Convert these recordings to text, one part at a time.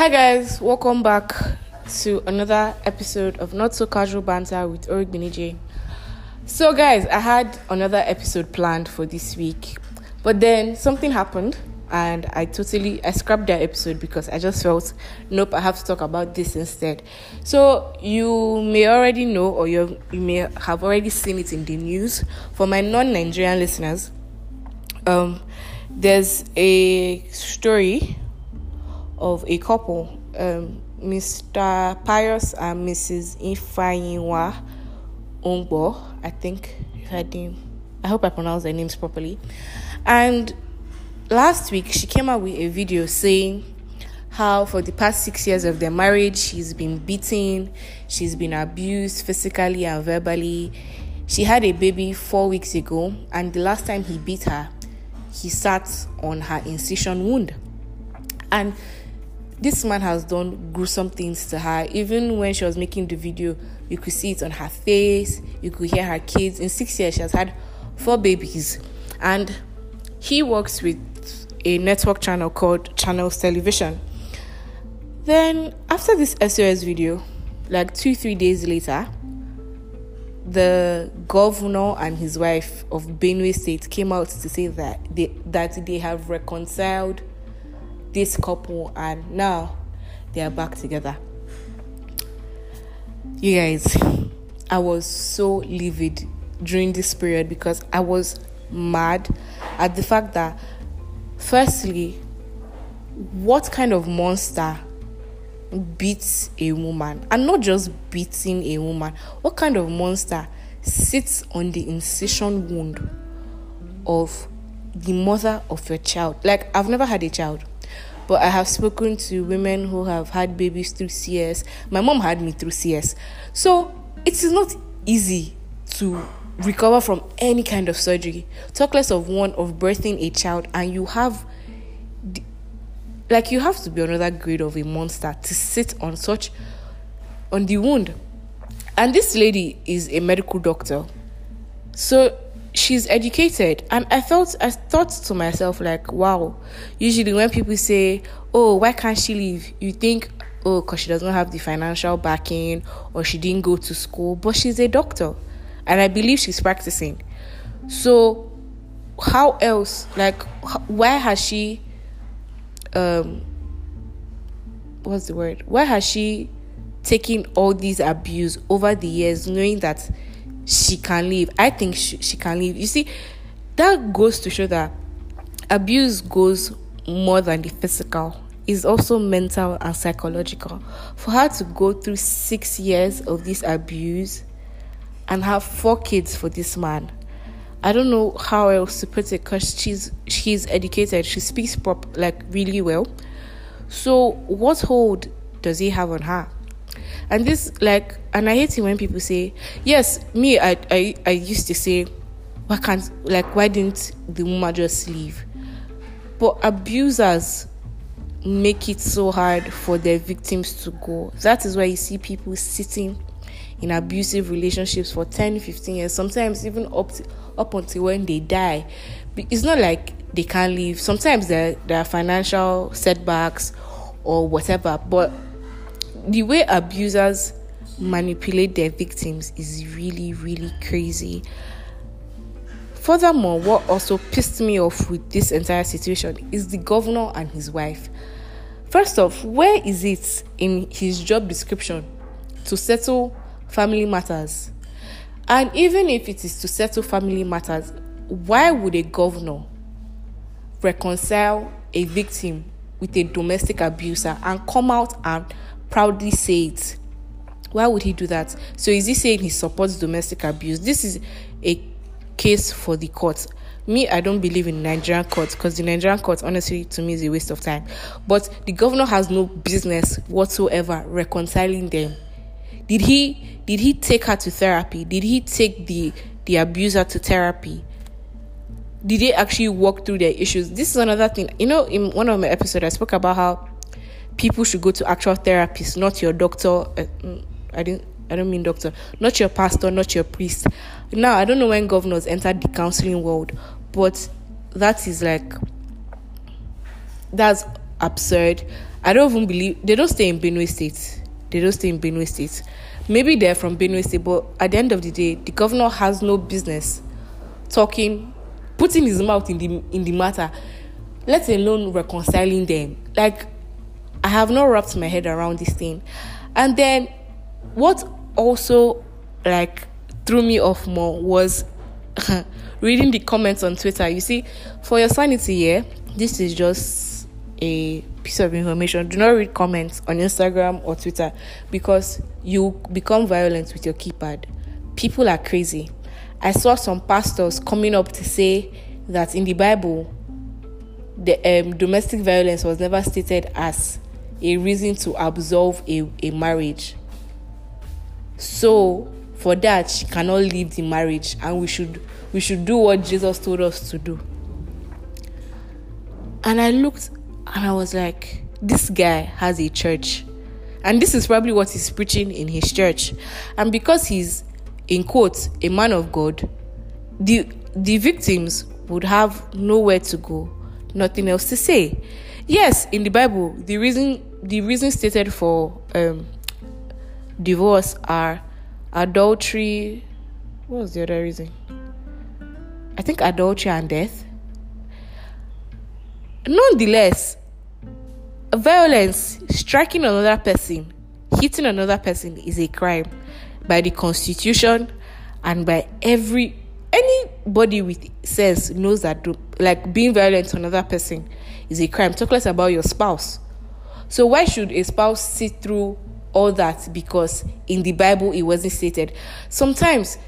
Hi guys, welcome back to another episode of Not So Casual Banter with Orig Binije. So guys, I had another episode planned for this week, but then something happened and I totally I scrapped that episode because I just felt nope, I have to talk about this instead. So you may already know or you you may have already seen it in the news. For my non-Nigerian listeners, um there's a story of a couple, um, Mr. Pius and Mrs. Ifeyinwa Ongbo, I think her name. I hope I pronounced their names properly. And last week, she came out with a video saying how for the past six years of their marriage, she's been beaten, she's been abused physically and verbally. She had a baby four weeks ago, and the last time he beat her, he sat on her incision wound. And this man has done gruesome things to her. Even when she was making the video, you could see it on her face, you could hear her kids. In six years, she has had four babies. And he works with a network channel called Channels Television. Then, after this SOS video, like two, three days later, the governor and his wife of Benue State came out to say that they that they have reconciled this couple and now they are back together. You guys, I was so livid during this period because I was mad at the fact that, firstly, what kind of monster beats a woman and not just beating a woman, what kind of monster sits on the incision wound of the mother of your child? Like, I've never had a child but I have spoken to women who have had babies through CS. My mom had me through CS. So it is not easy to recover from any kind of surgery. Talk less of one of birthing a child, and you have. Like you have to be another grade of a monster to sit on such on the wound and this lady is a medical doctor so she's educated. And i felt i thought to myself like wow. Usually when people say oh why can't she leave? You think oh because she does not have the financial backing or she didn't go to school but she's a doctor. And i believe she's practicing. So how else like why has she um what's the word? Why has she taken all these abuse over the years knowing that she can leave. I think she, she can leave. You see, that goes to show that abuse goes more than the physical is also mental and psychological. For her to go through six years of this abuse and have four kids for this man, I don't know how else to put it because she's she's educated. She speaks prop like really well. So what hold does he have on her? And this, like, and I hate it when people say, yes, me, I, I, I used to say, why can't, like, why didn't the woman just leave? But abusers make it so hard for their victims to go. That is why you see people sitting in abusive relationships for 10, 15 years, sometimes even up to, up until when they die. It's not like they can't leave. Sometimes there, there are financial setbacks or whatever, but the way abusers manipulate their victims is really, really crazy. Furthermore, what also pissed me off with this entire situation is the governor and his wife. First off, where is it in his job description to settle family matters? And even if it is to settle family matters, why would a governor reconcile a victim with a domestic abuser and come out and proudly say it. Why would he do that? So is he saying he supports domestic abuse? This is a case for the court. Me, I don't believe in Nigerian courts because the Nigerian court, honestly, to me, is a waste of time. But the governor has no business whatsoever reconciling them. Did he? Did he take her to therapy? Did he take the the abuser to therapy? Did they actually walk through their issues? This is another thing. You know, in one of my episodes, I spoke about how people should go to actual therapists, not your doctor. Uh, mm, I didn't. I don't mean doctor, not your pastor, not your priest. Now I don't know when governors entered the counseling world, but that is like that's absurd. I I don't even believe they don't stay in Benue State. They don't stay in Benue State. Maybe they're from Benue State, but at the end of the day, the governor has no business talking, putting his mouth in the in the matter, let alone reconciling them. Like I have not wrapped my head around this thing. And then what also like threw me off more was reading the comments on Twitter. You see, for your sanity here, this is just a piece of information. Do not read comments on Instagram or Twitter because you become violent with your keypad. People are crazy. I saw some pastors coming up to say that in the Bible, the um, domestic violence was never stated as a reason to absolve a, a marriage. So for that she cannot leave the marriage and we should we should do what Jesus told us to do. And I looked and I was like, this guy has a church. And this is probably what he's preaching in his church. And because he's in quotes, a man of God, the the victims would have nowhere to go, nothing else to say. Yes, in the Bible, the reason the reasons stated for um, divorce are adultery. What was the other reason? I think adultery and death. Nonetheless, violence, striking another person, hitting another person is a crime by the constitution and by every anybody with sense knows that like being violent to another person is a crime talk less about your spouse so why should a spouse sit through all that? Because in the bible it wasn't stated. Sometimes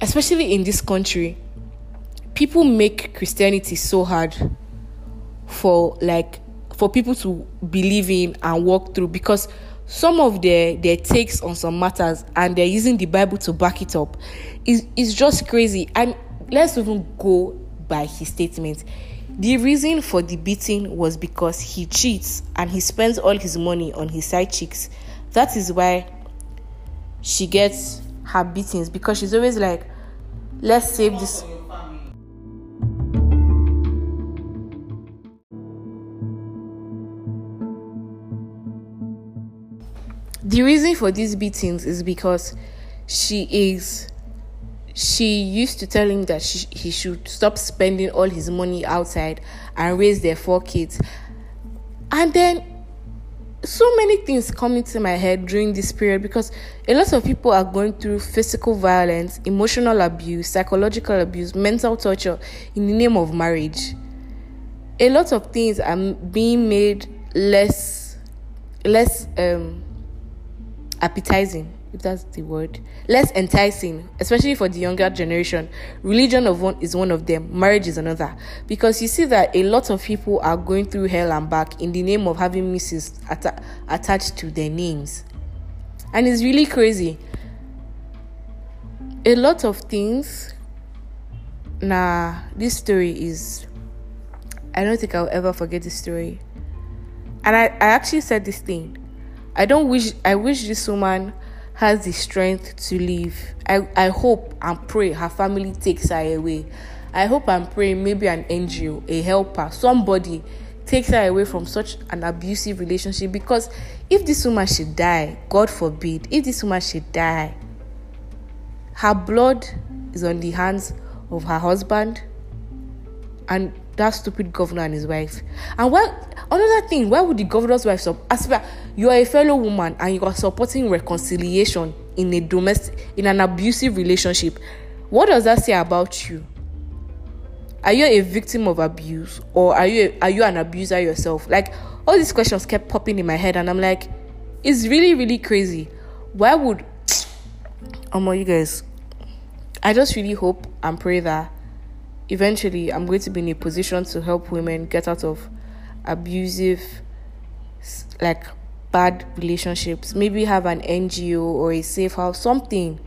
especially in this country people make christianity so hard for like for people to believe in and walk through because some of their their takes on some matters and they're using the bible to back it up is is just crazy. And let's even go by his statement the reason for the beating was because he cheats and he spends all his money on his side chicks. That is why she gets her beatings because she's always like let's save this. The reason for these beatings is because she is she used to tell him that she, he should stop spending all his money outside and raise their four kids. And then so many things come into my head during this period because a lot of people are going through physical violence emotional abuse psychological abuse mental torture in the name of marriage. A lot of things are being made less less um appetizing if that's the word less enticing especially for the younger generation. Religion of one is one of them. Marriage is another. Because you see that a lot of people are going through hell and back in the name of having mrs atta- attached to their names. And it's really crazy. A lot of things nah this story is i don't think i'll ever forget this story. And i, I actually said this thing. I don't wish I wish this woman has the strength to leave. I, I hope and pray her family takes her away. I hope and pray maybe an NGO, a helper, somebody takes her away from such an abusive relationship because if this woman should die, God forbid, if this woman should die, her blood is on the hands of her husband and that stupid governor and his wife. And why another thing, why would the governor's wife support as you are a fellow woman and you are supporting reconciliation in a domestic in an abusive relationship? What does that say about you? Are you a victim of abuse or are you a, are you an abuser yourself? Like all these questions kept popping in my head and I'm like, it's really, really crazy. Why would um you guys I just really hope and pray that eventually I'm going to be in a position to help women get out of abusive, like bad relationships. Maybe have an NGO or a safe house, something.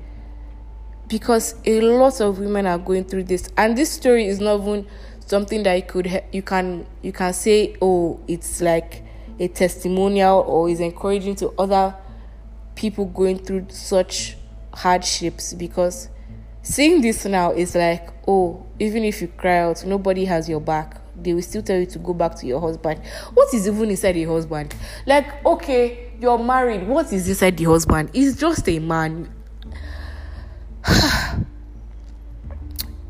Because a lot of women are going through this, and this story is not even something that you could you can you can say, oh, it's like a testimonial or is encouraging to other people going through such hardships because seeing this now is like, oh, even if you cry out, nobody has your back. they will still tell you to go back to your husband. What is even inside a husband? Like, okay, you're married. What is inside the husband? He's just a man.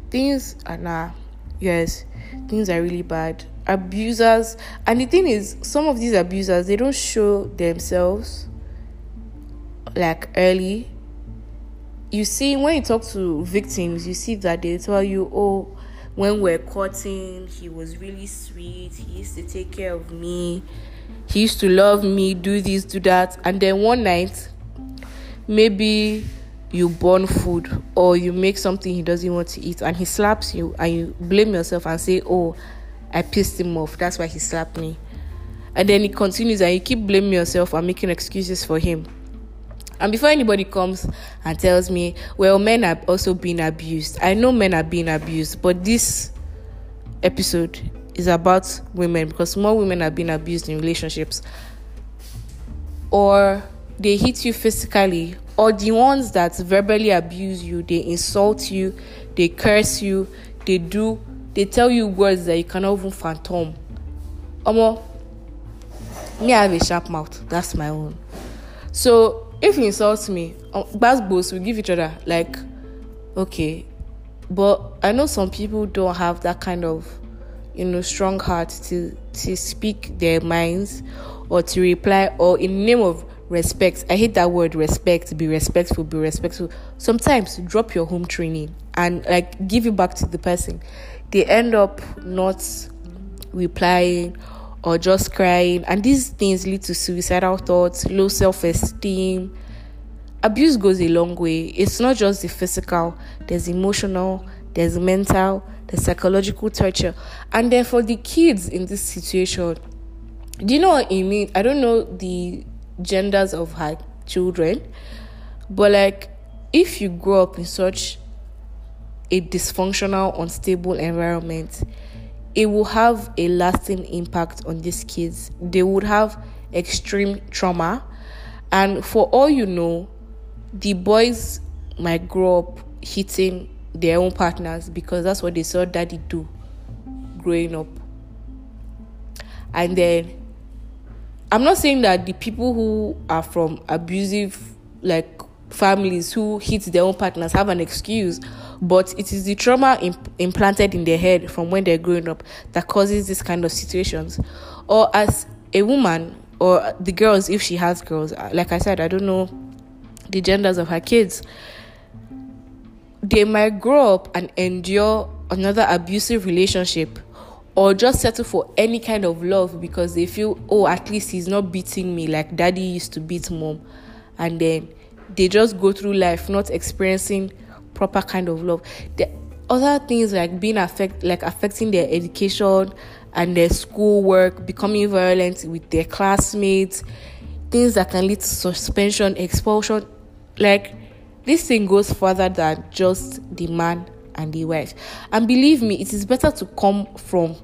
things are nah, yes, things are really bad. Abusers, and the thing is, some of these abusers they don't show themselves like early. You see, when you talk to victims, you see that they tell you, oh, when we're courting, he was really sweet. He used to take care of me. He used to love me, do this, do that. And then one night, maybe you burn food or you make something he doesn't want to eat and he slaps you and you blame yourself and say, Oh, I pissed him off. That's why he slapped me. And then he continues and you keep blaming yourself and making excuses for him. And before anybody comes and tells me, well, men are also being abused, I know men are being abused, but this episode is about women because more women are being abused in relationships. Or they hit you physically, or the ones that verbally abuse you, they insult you, they curse you, they do, they tell you words that you cannot even fathom. Omo, me I have a sharp mouth. That's my own. So if he insults me, um, boss we give each other like, okay. But I know some people don't have that kind of, you know, strong heart to to speak their minds or to reply or in name of respect. I hate that word respect, be respectful, be respectful. Sometimes drop your home training and like give it back to the person. They end up not replying or just crying. And these things lead to suicidal thoughts, low self esteem. Abuse goes a long way. It's not just the physical, there's emotional, there's mental, there's psychological torture. And then for the kids in this situation, do you know what I mean? I don't know the genders of her children, but like if you grow up in such a dysfunctional, unstable environment, it will have a lasting impact on these kids. They would have extreme trauma. And for all you know, the boys might grow up hitting their own partners because that's what they saw daddy do growing up. And then I'm not saying that the people who are from abusive like families who hit their own partners have an excuse but it is the trauma imp- implanted in their head from when they're growing up that causes this kind of situations. Or as a woman or the girls if she has girls uh, like i said i don't know the genders of her kids they might grow up and endure another abusive relationship or just settle for any kind of love because they feel oh at least he's not beating me like daddy used to beat mom. And then they just go through life not experiencing proper kind of love. The other things like being affect like affecting their education and their schoolwork, becoming violent with their classmates, things that can lead to suspension, expulsion. Like this thing goes further than just the man and the wife. And believe me, it is better to come from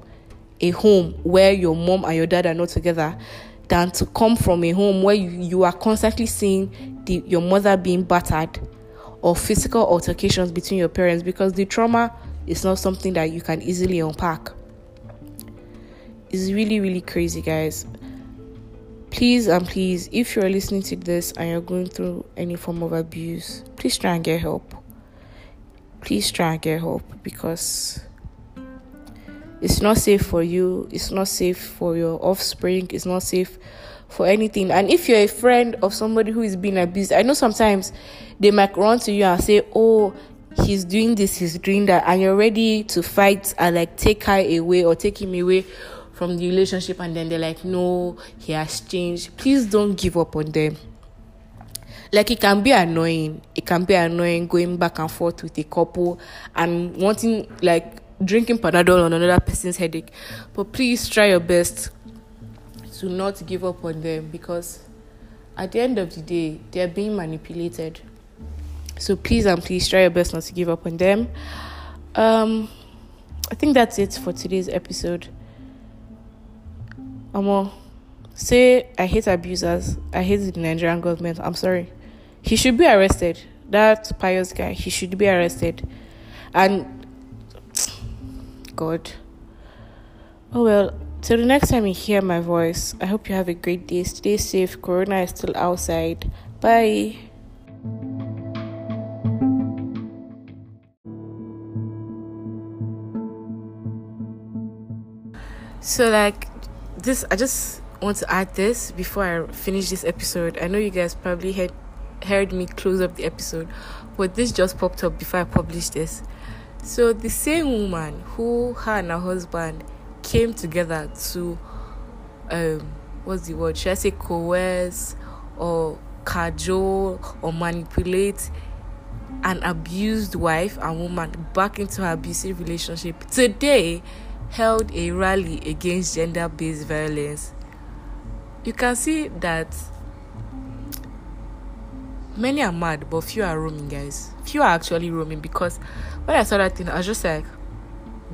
a home where your mom and your dad are not together than to come from a home where you, you are constantly seeing the, your mother being battered or physical altercations between your parents because the trauma is not something that you can easily unpack. It's really, really crazy, guys. Please and please, if you're listening to this and you're going through any form of abuse, please try and get help. Please try and get help because it's not safe for you, it's not safe for your offspring, it's not safe for anything. And if you're a friend of somebody who is being abused, I know sometimes they might run to you and say, Oh, he's doing this, he's doing that, and you're ready to fight and like take her away or take him away from the relationship, and then they're like, No, he has changed. Please don't give up on them. Like it can be annoying. It can be annoying going back and forth with a couple and wanting like drinking Panadol on another person's headache. But please try your best to not give up on them because at the end of the day, they're being manipulated. So please and please try your best not to give up on them. Um, I think that's it for today's episode. Amo, say I hate abusers. I hate the Nigerian government. I'm sorry. He should be arrested. That Pius guy, he should be arrested. And God. Oh well, till the next time you hear my voice, I hope you have a great day. Stay safe. Corona is still outside. Bye. So like this I just want to add this before I finish this episode. I know you guys probably heard heard me close up the episode, but this just popped up before I published this. So the same woman who her and her husband came together to um what's the word? Should I say coerce or cajole or manipulate an abused wife and woman back into her abusive relationship today held a rally against gender based violence. You can see that many are mad, but few are roaming, guys. Few are actually roaming because when I saw that thing, I was just like,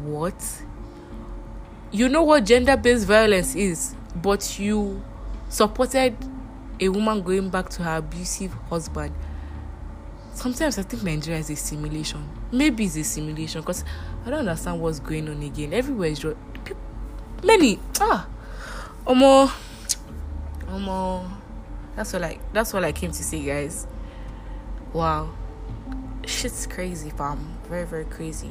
what? You know what gender based violence is, but you supported a woman going back to her abusive husband. Sometimes I think Nigeria is a simulation. Maybe it's a simulation because I don't understand what's going on again. Everywhere is just. many ah, omo, omo. That's what like that's what I came to say, guys. Wow, shit's crazy, fam. Very very crazy.